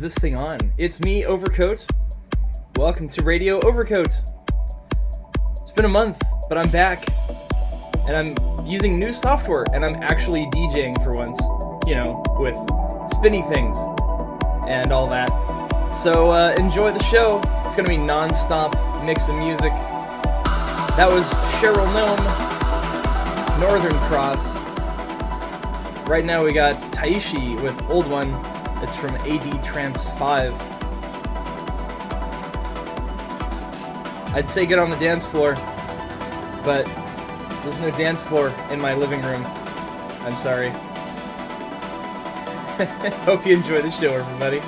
this thing on? It's me, Overcoat. Welcome to Radio Overcoat. It's been a month, but I'm back. And I'm using new software, and I'm actually DJing for once, you know, with spinny things and all that. So uh, enjoy the show. It's gonna be non stop mix of music. That was Cheryl Gnome, Northern Cross. Right now we got Taishi with Old One. It's from AD Trans 5. I'd say get on the dance floor, but there's no dance floor in my living room. I'm sorry. Hope you enjoy the show, everybody.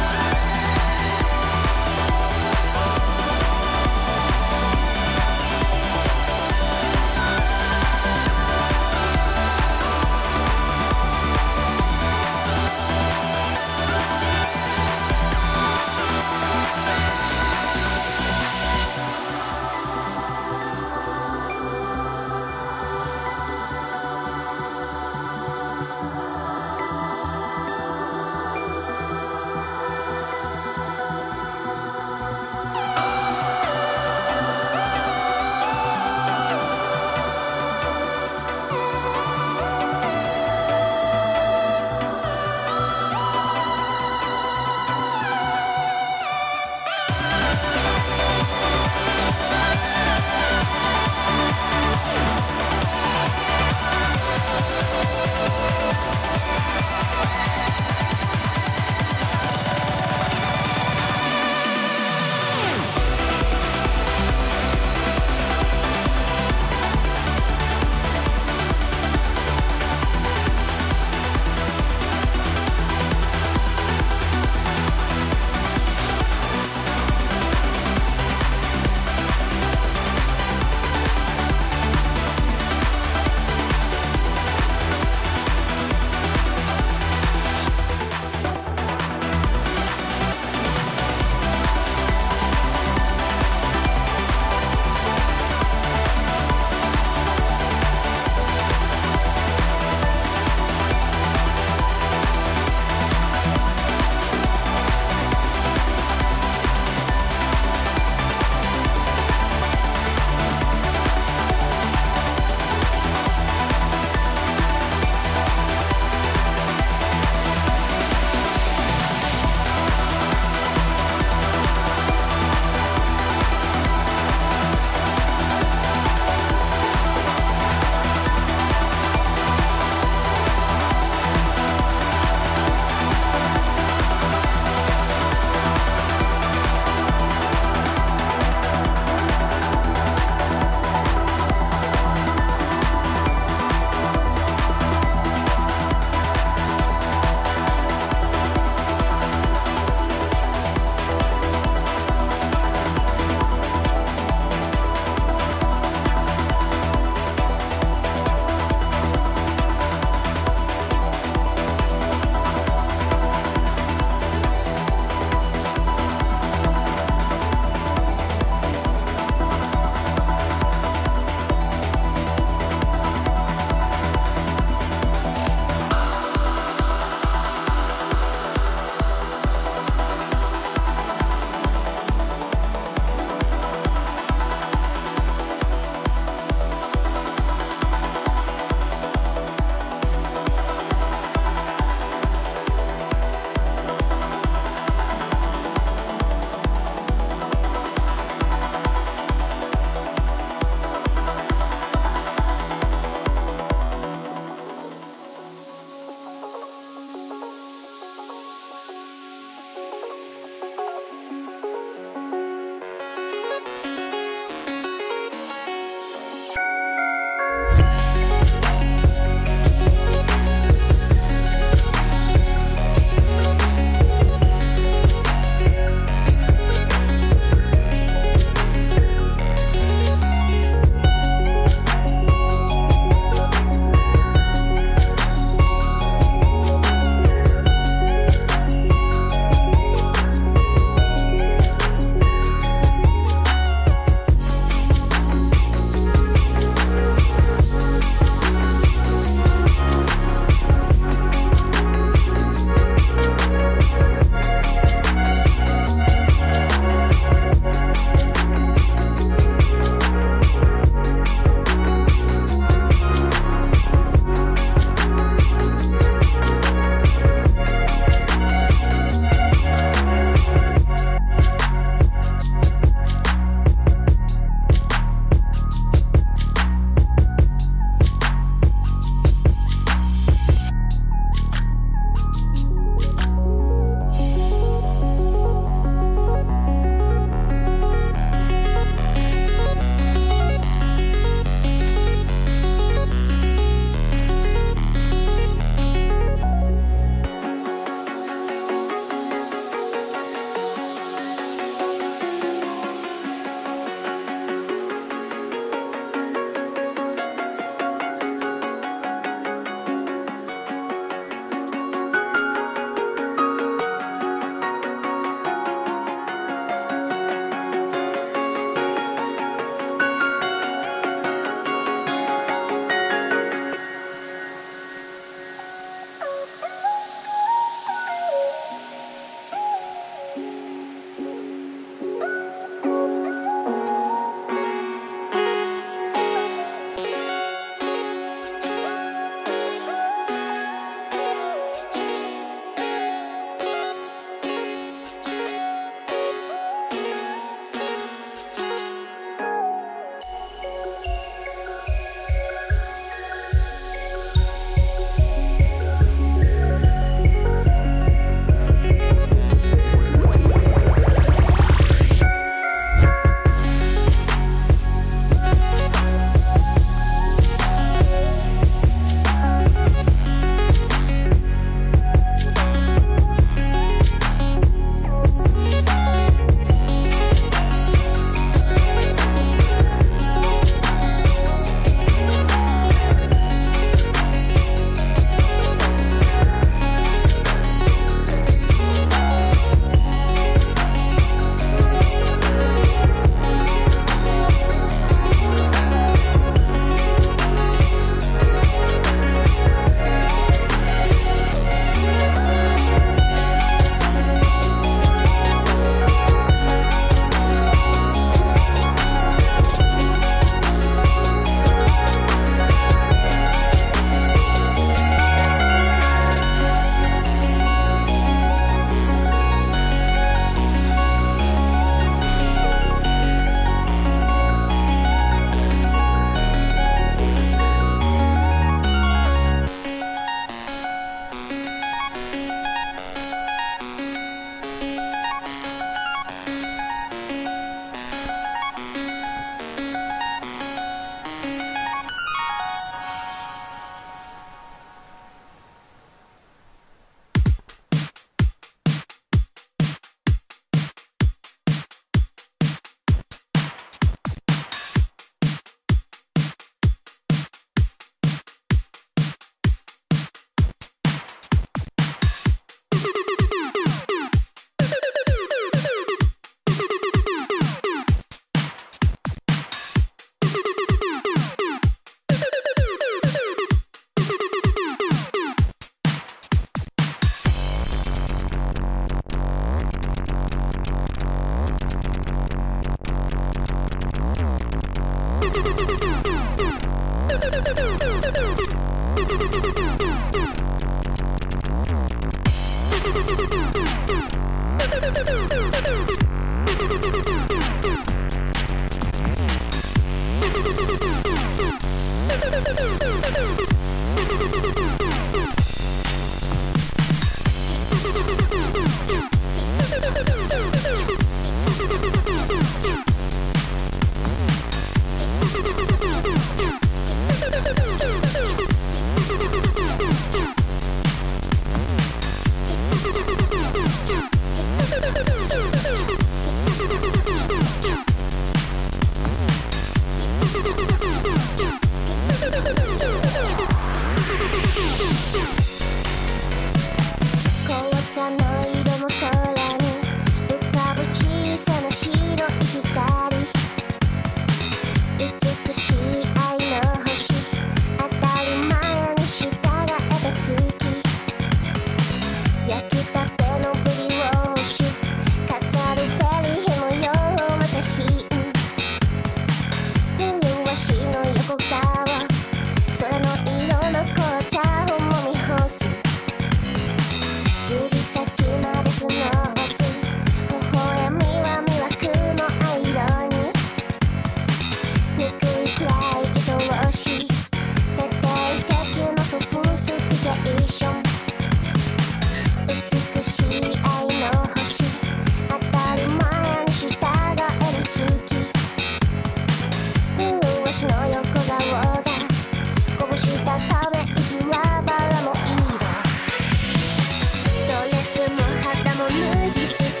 emergency.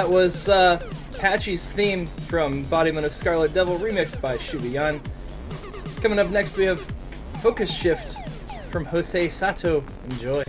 That was uh, Patchy's theme from Embodiment of Scarlet Devil, remixed by Shubiyan. Coming up next, we have Focus Shift from Jose Sato. Enjoy.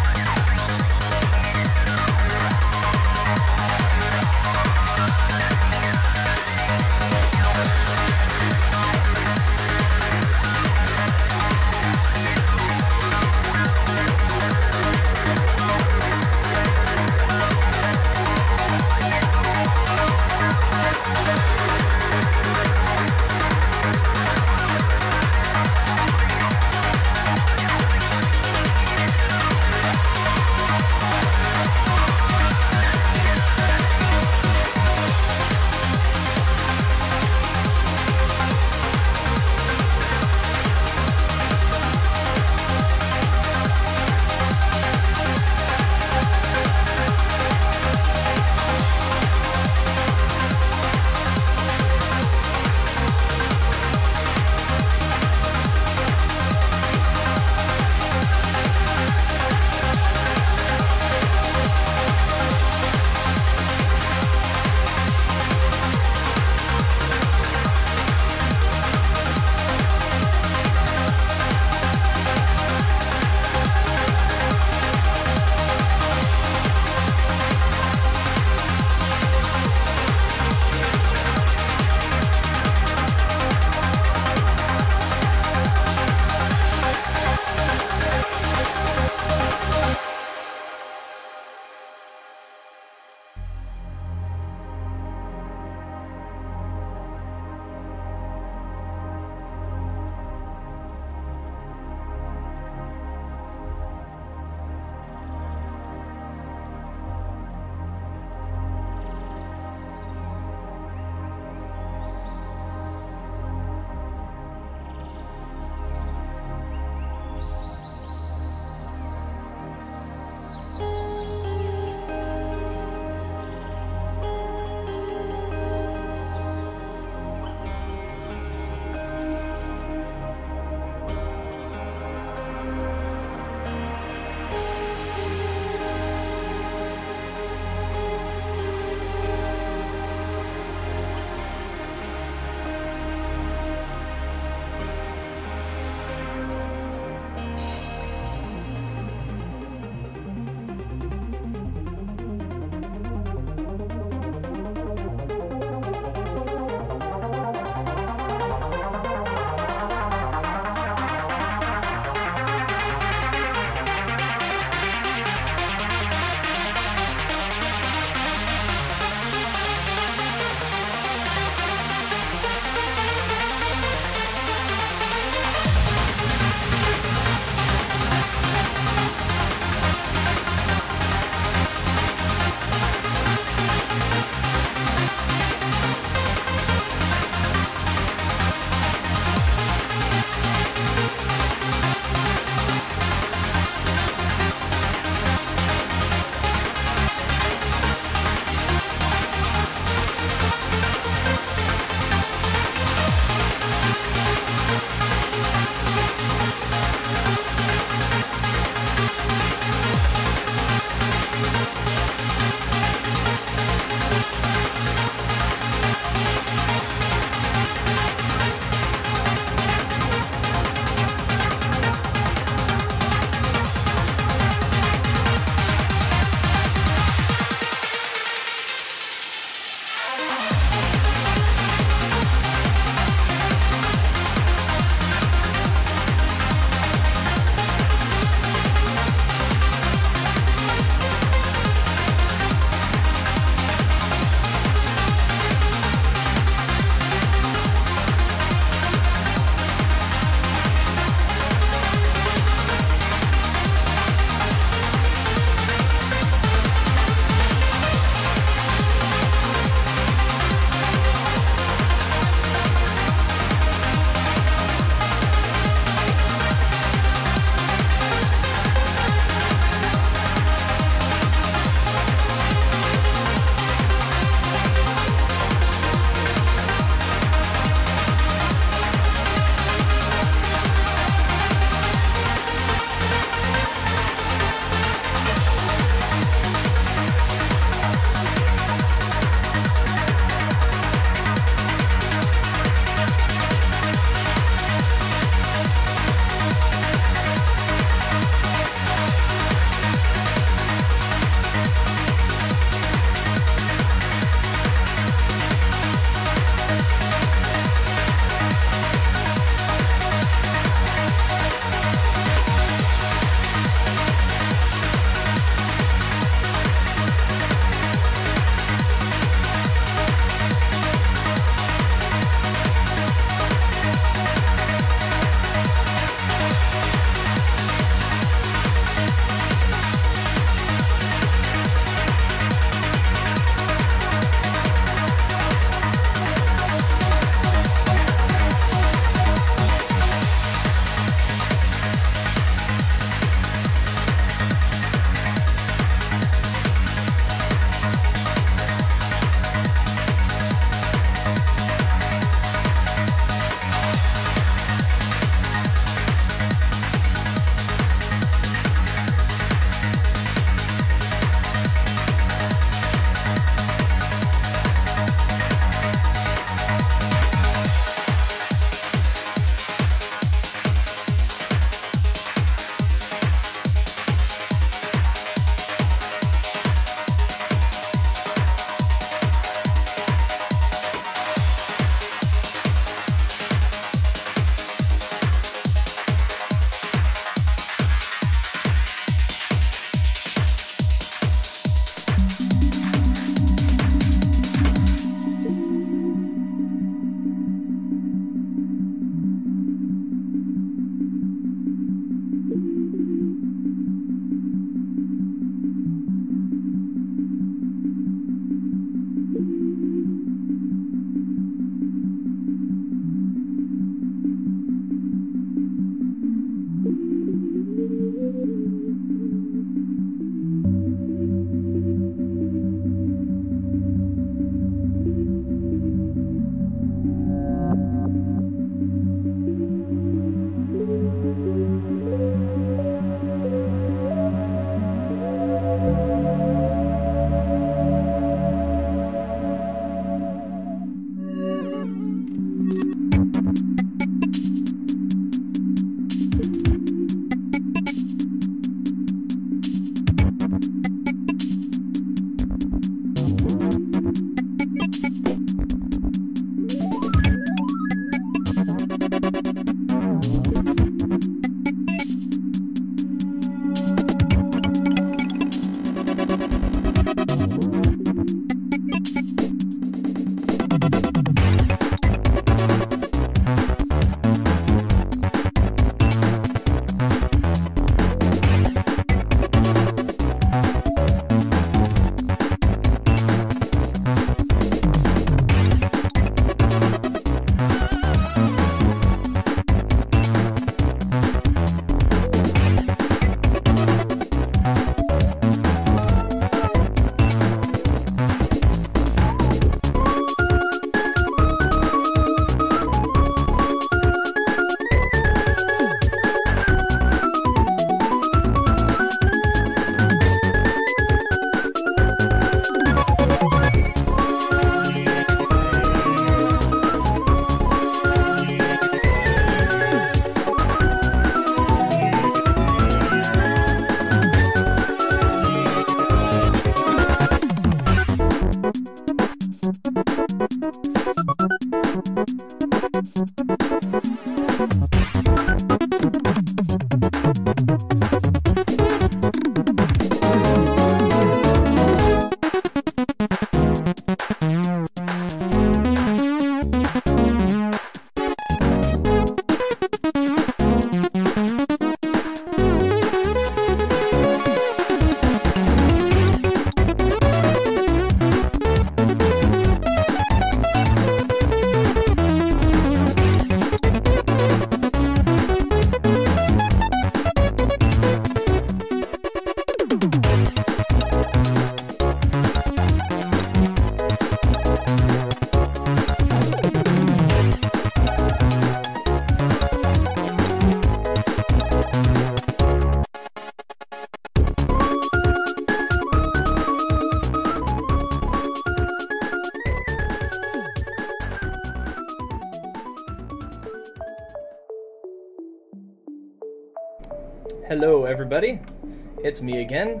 It's me again.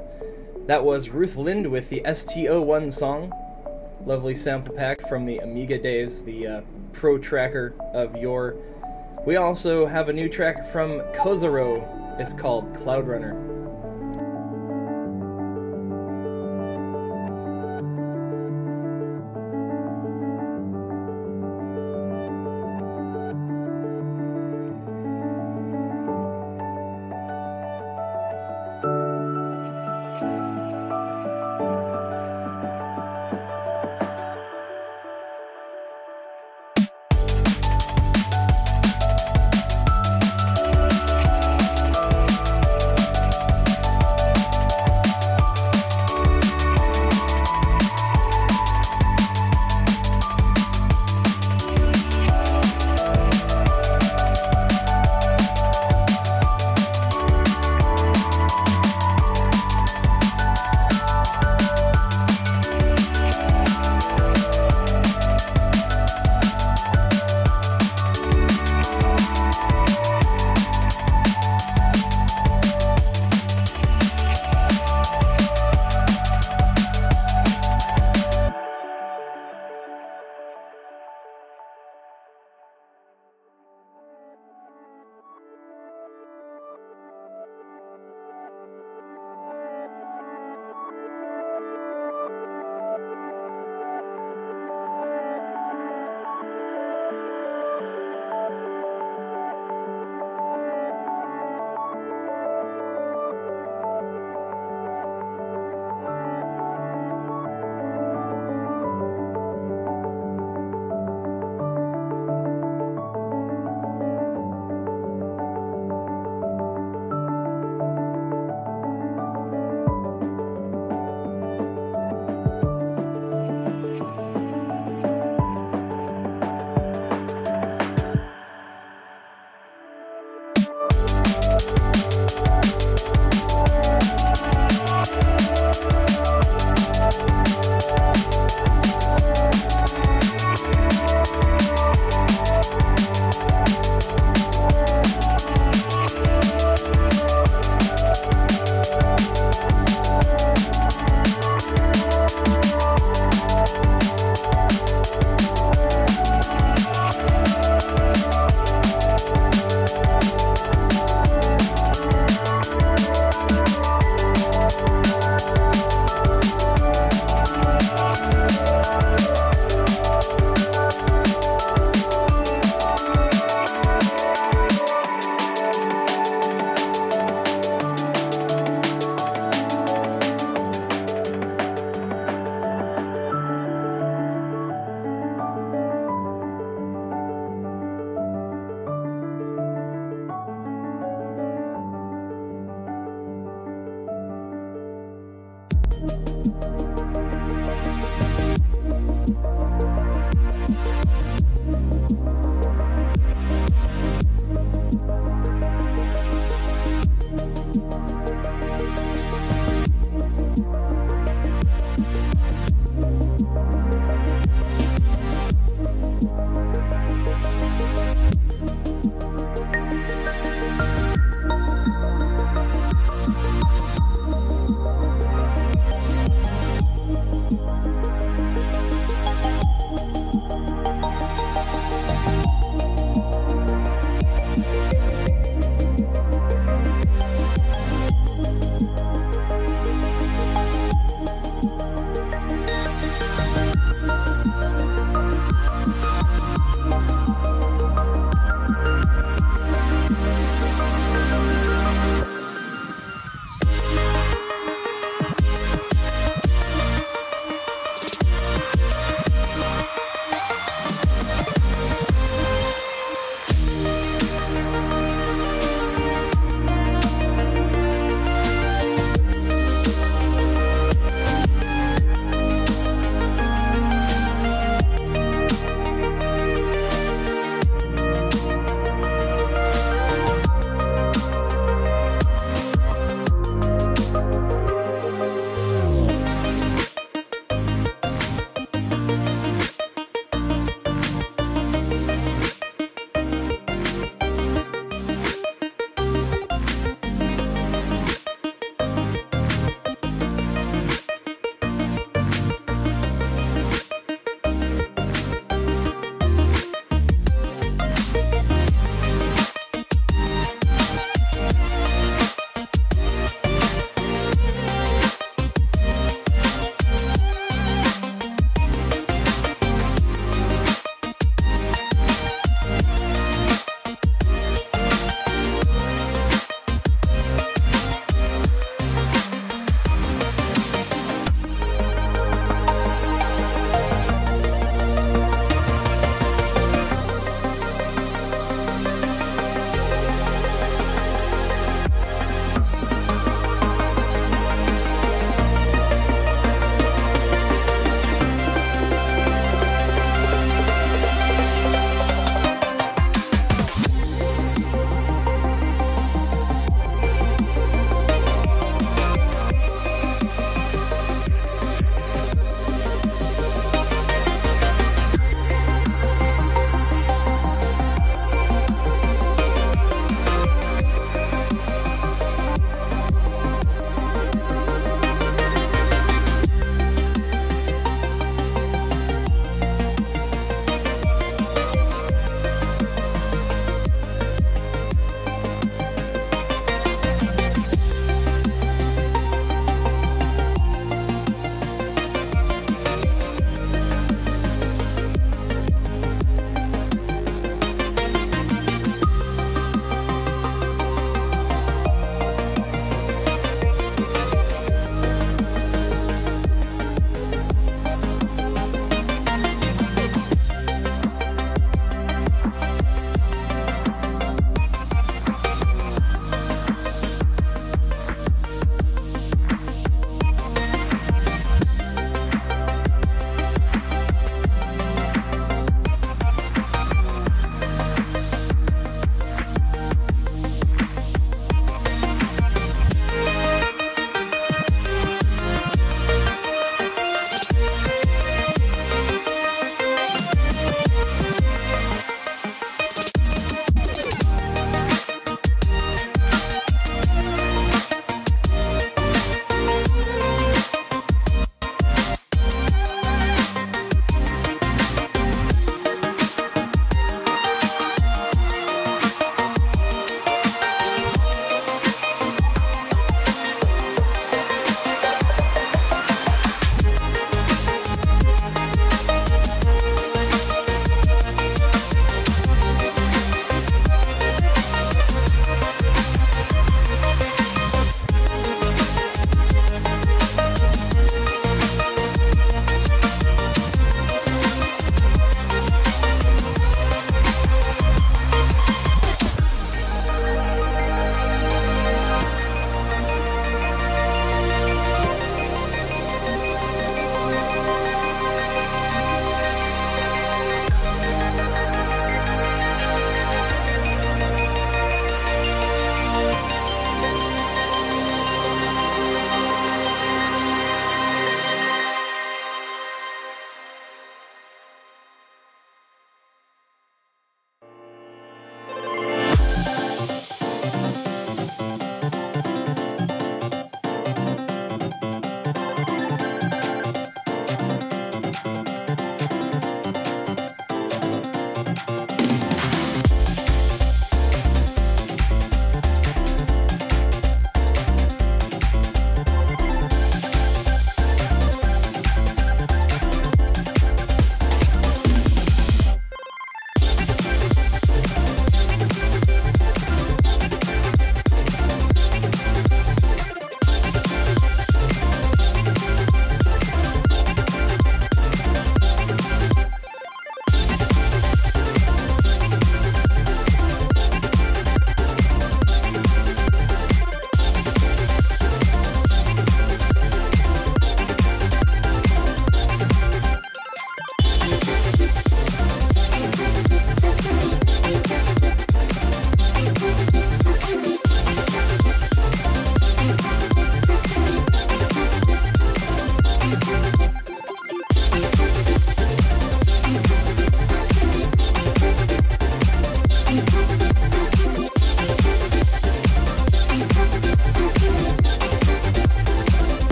That was Ruth Lind with the STO1 song. Lovely sample pack from the Amiga days, the uh, ProTracker of yore. We also have a new track from Kozaro. It's called Cloud Runner.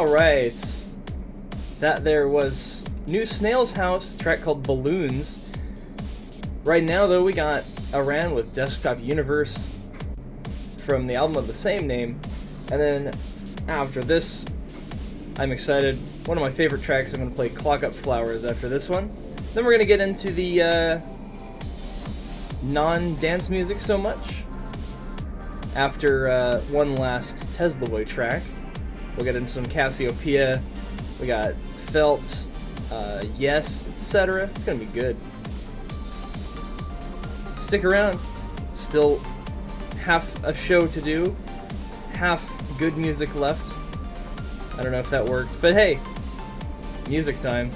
Alright. That there was New Snail's House, track called Balloons. Right now, though, we got Aran with Desktop Universe from the album of the same name. And then after this, I'm excited. One of my favorite tracks, I'm going to play Clock Up Flowers after this one. Then we're going to get into the uh, non dance music so much. After uh, one last Tesla Boy track, we'll get into some Casiopea. We got Felt, uh, Yes, etc. It's going to be good. Stick around. Still half a show to do, half good music left. I don't know if that worked, but hey, music time.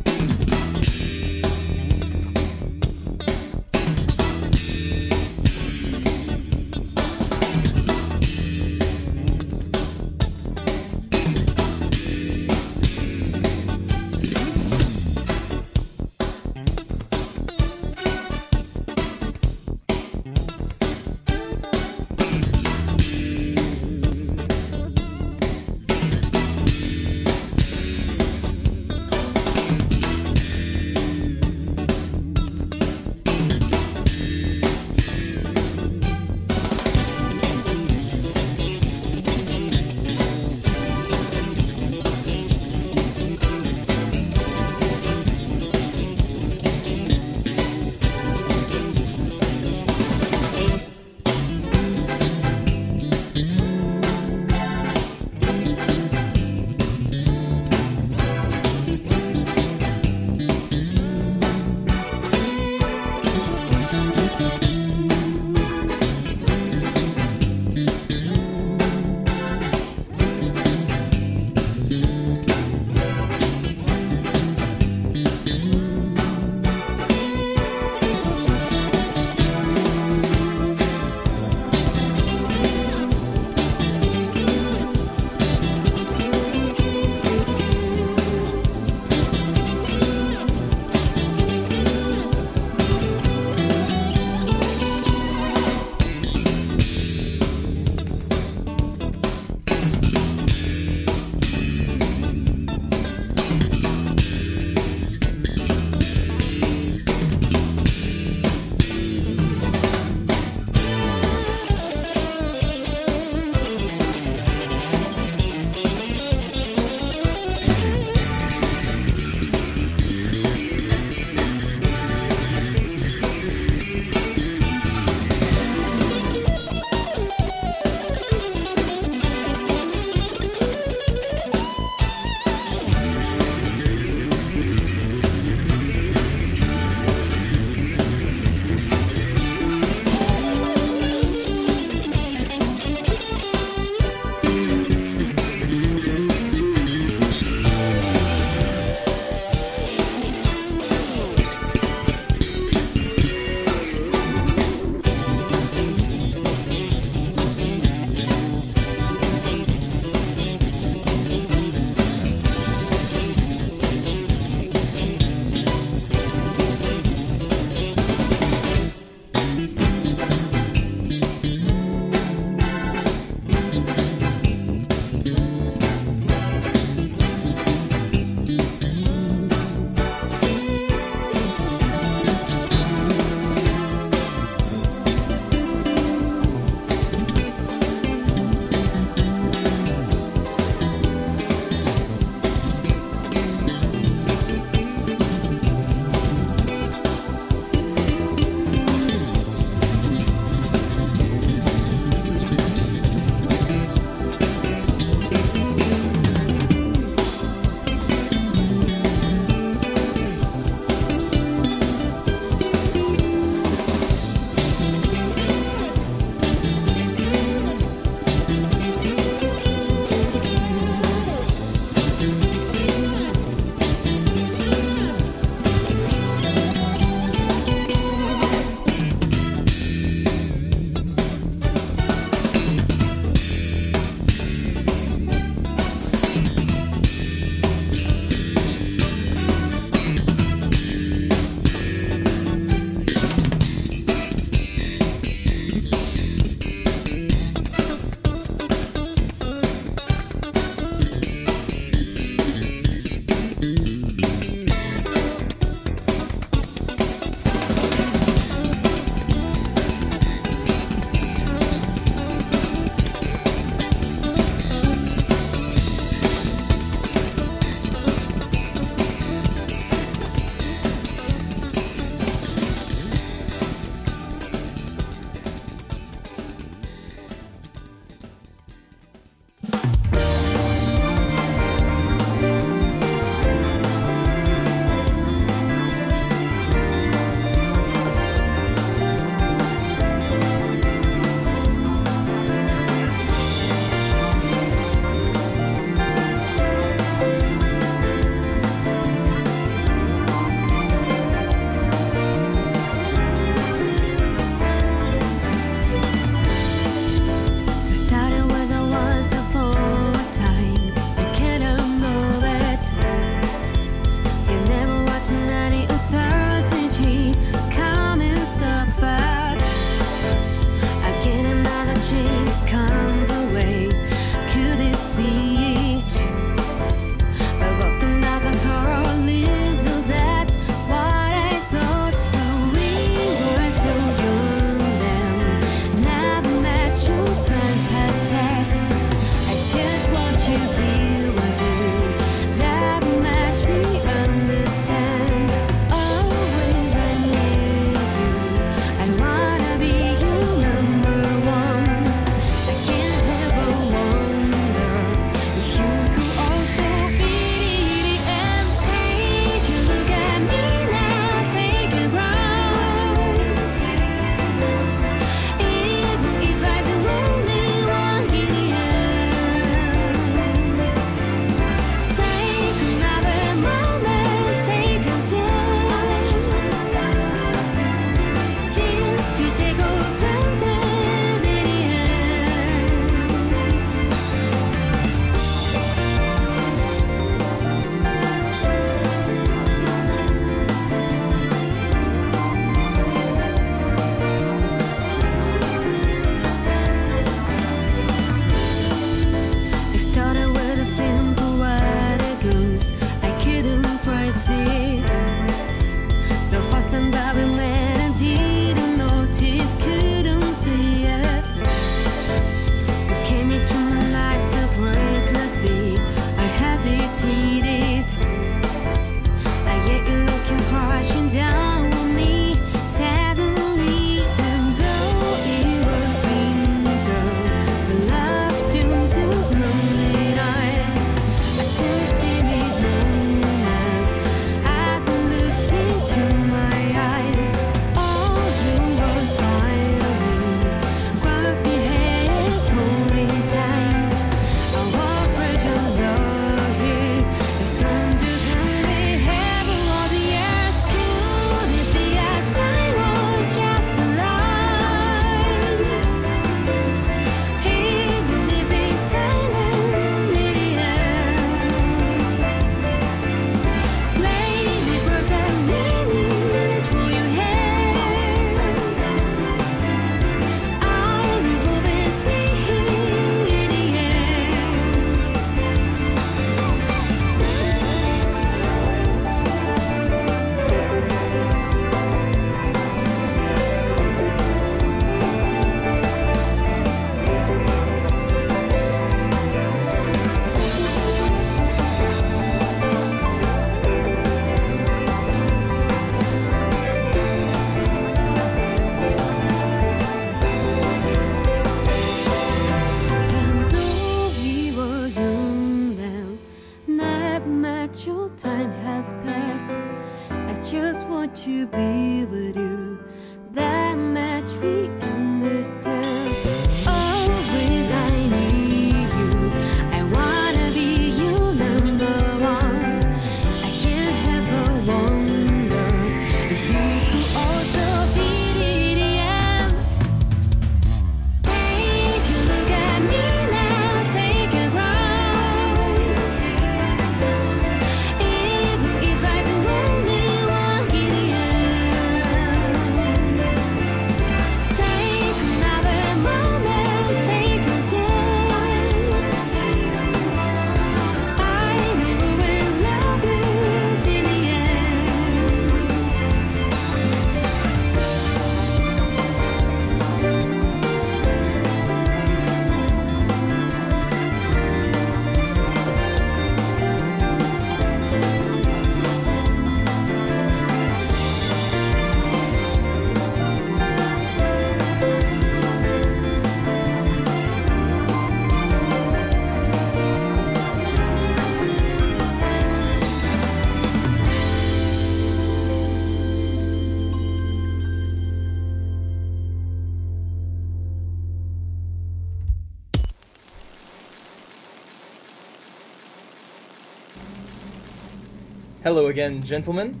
Hello again, gentlemen.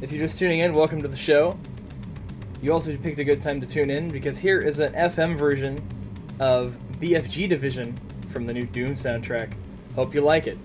If you're just tuning in, welcome to the show. You also picked a good time to tune in because here is an FM version of BFG Division from the new Doom soundtrack. Hope you like it.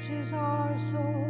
Touches our soul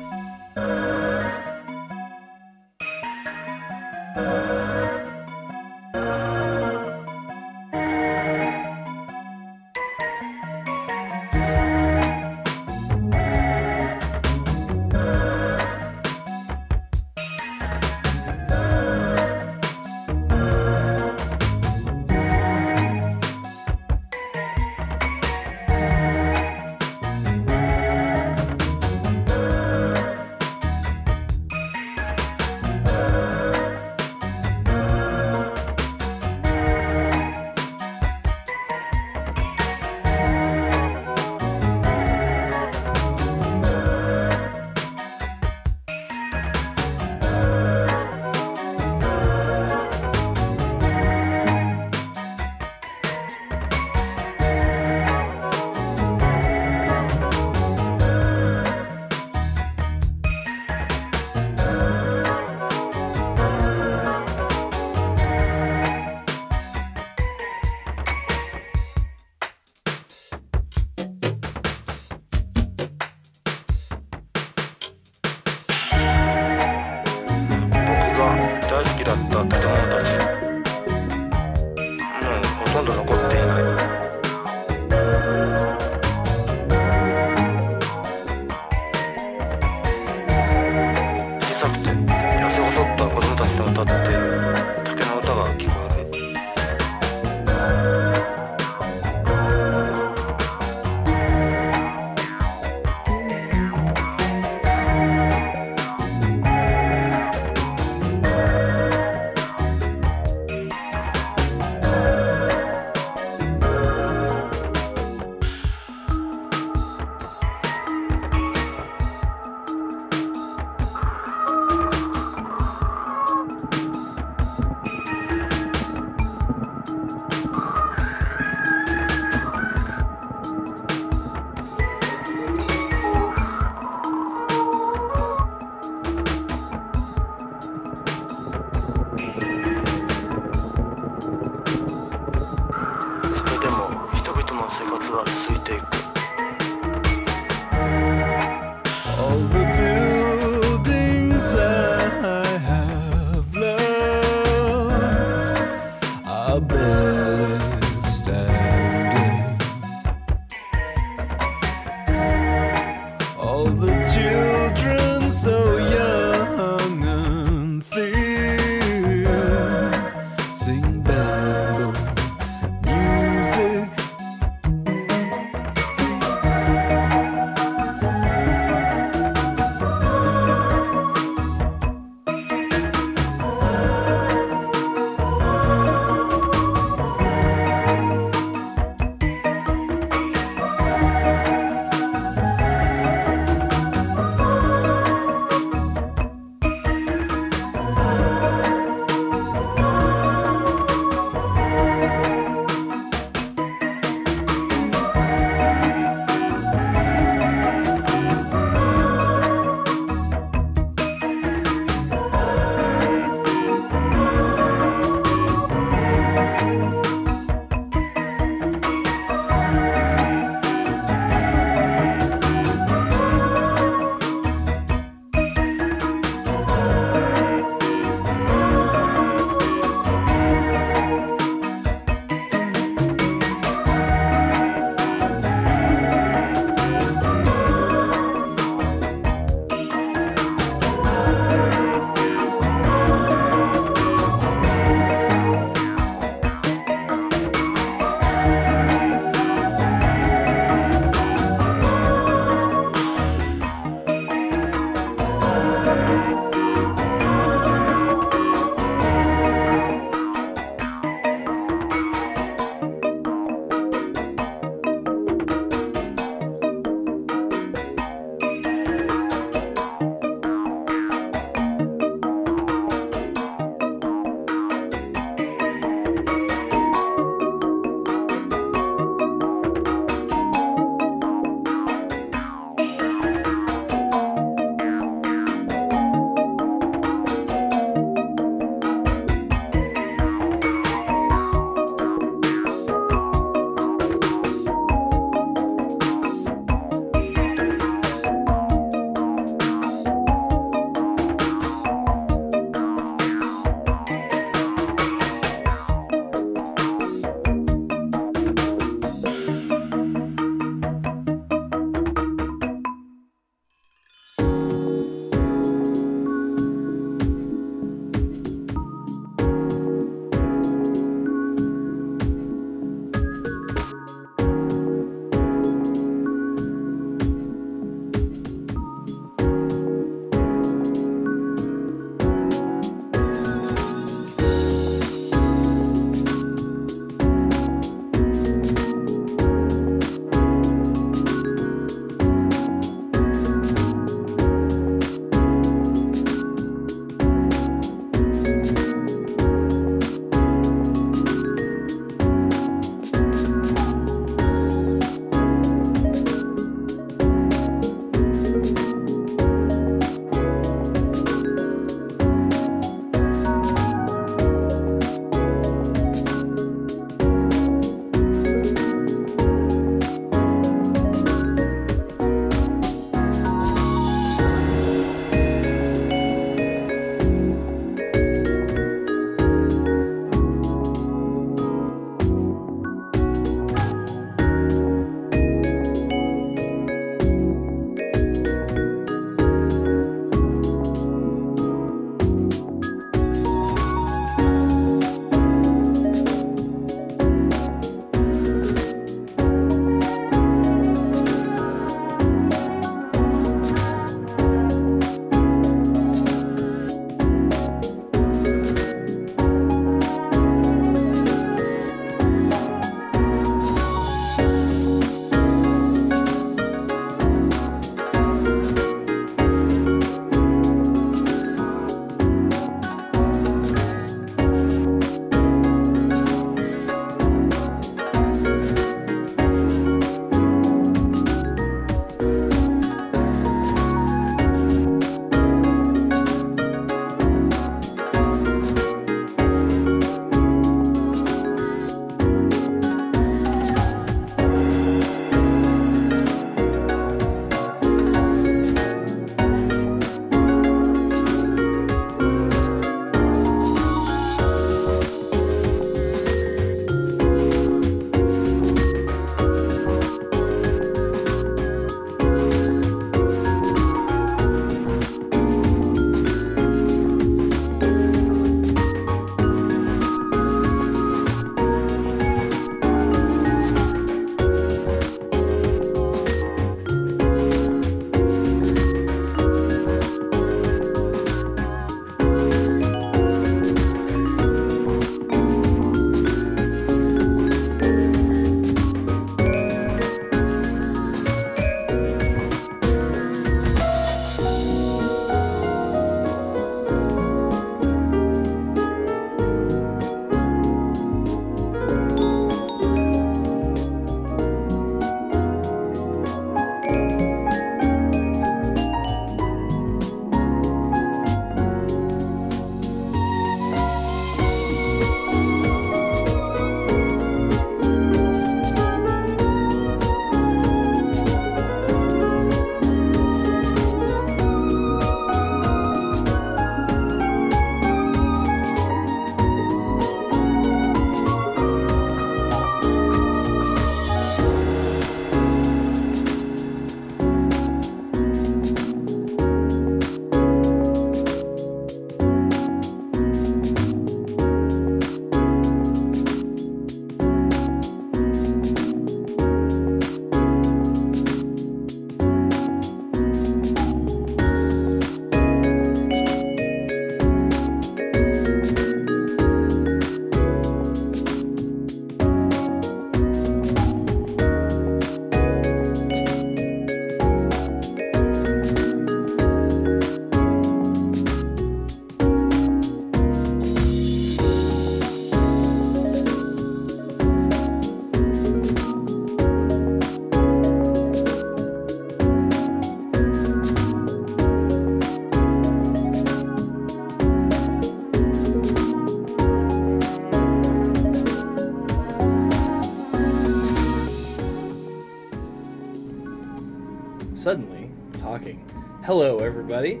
Hello, everybody.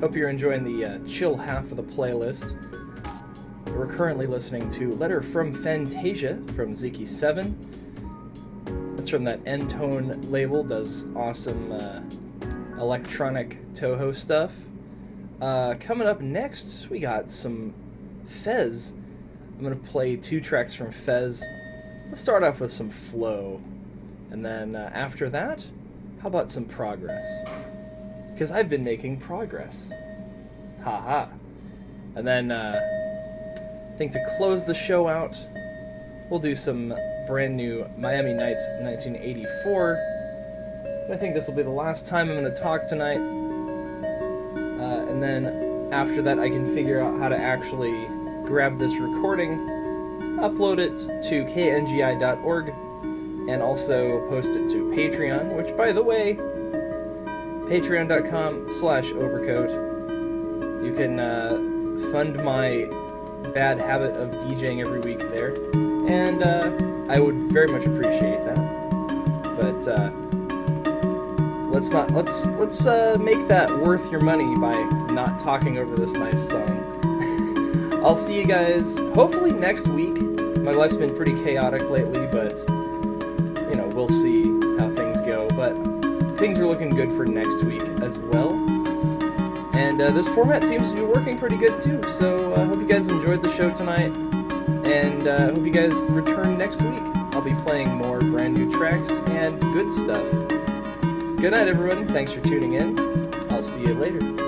Hope you're enjoying the uh, chill half of the playlist. We're currently listening to Letter from Fantasia from Ziki7. That's from that N-Tone label, does awesome uh, electronic Touhou stuff. Uh, coming up next, we got some Fez. I'm gonna play two tracks from Fez. Let's start off with some Flow, and then uh, after that, how about some Progress? Because I've been making progress. Haha. And then, uh, I think to close the show out, we'll do some brand new Miami Nights 1984. I think this will be the last time I'm going to talk tonight. Uh, and then after that, I can figure out how to actually grab this recording, upload it to kngi.org, and also post it to Patreon, which, by the way, patreon.com slash overcoat. You can uh, fund my bad habit of DJing every week there, and uh, I would very much appreciate that. But uh, let's not let's let's uh, make that worth your money by not talking over this nice song. I'll see you guys hopefully next week. My life's been pretty chaotic lately, but you know we'll see things are looking good for next week as well. And uh, this format seems to be working pretty good too. So I uh, hope you guys enjoyed the show tonight, and uh, hope you guys return next week. I'll be playing more brand new tracks and good stuff. Good night, everyone. Thanks for tuning in. I'll see you later.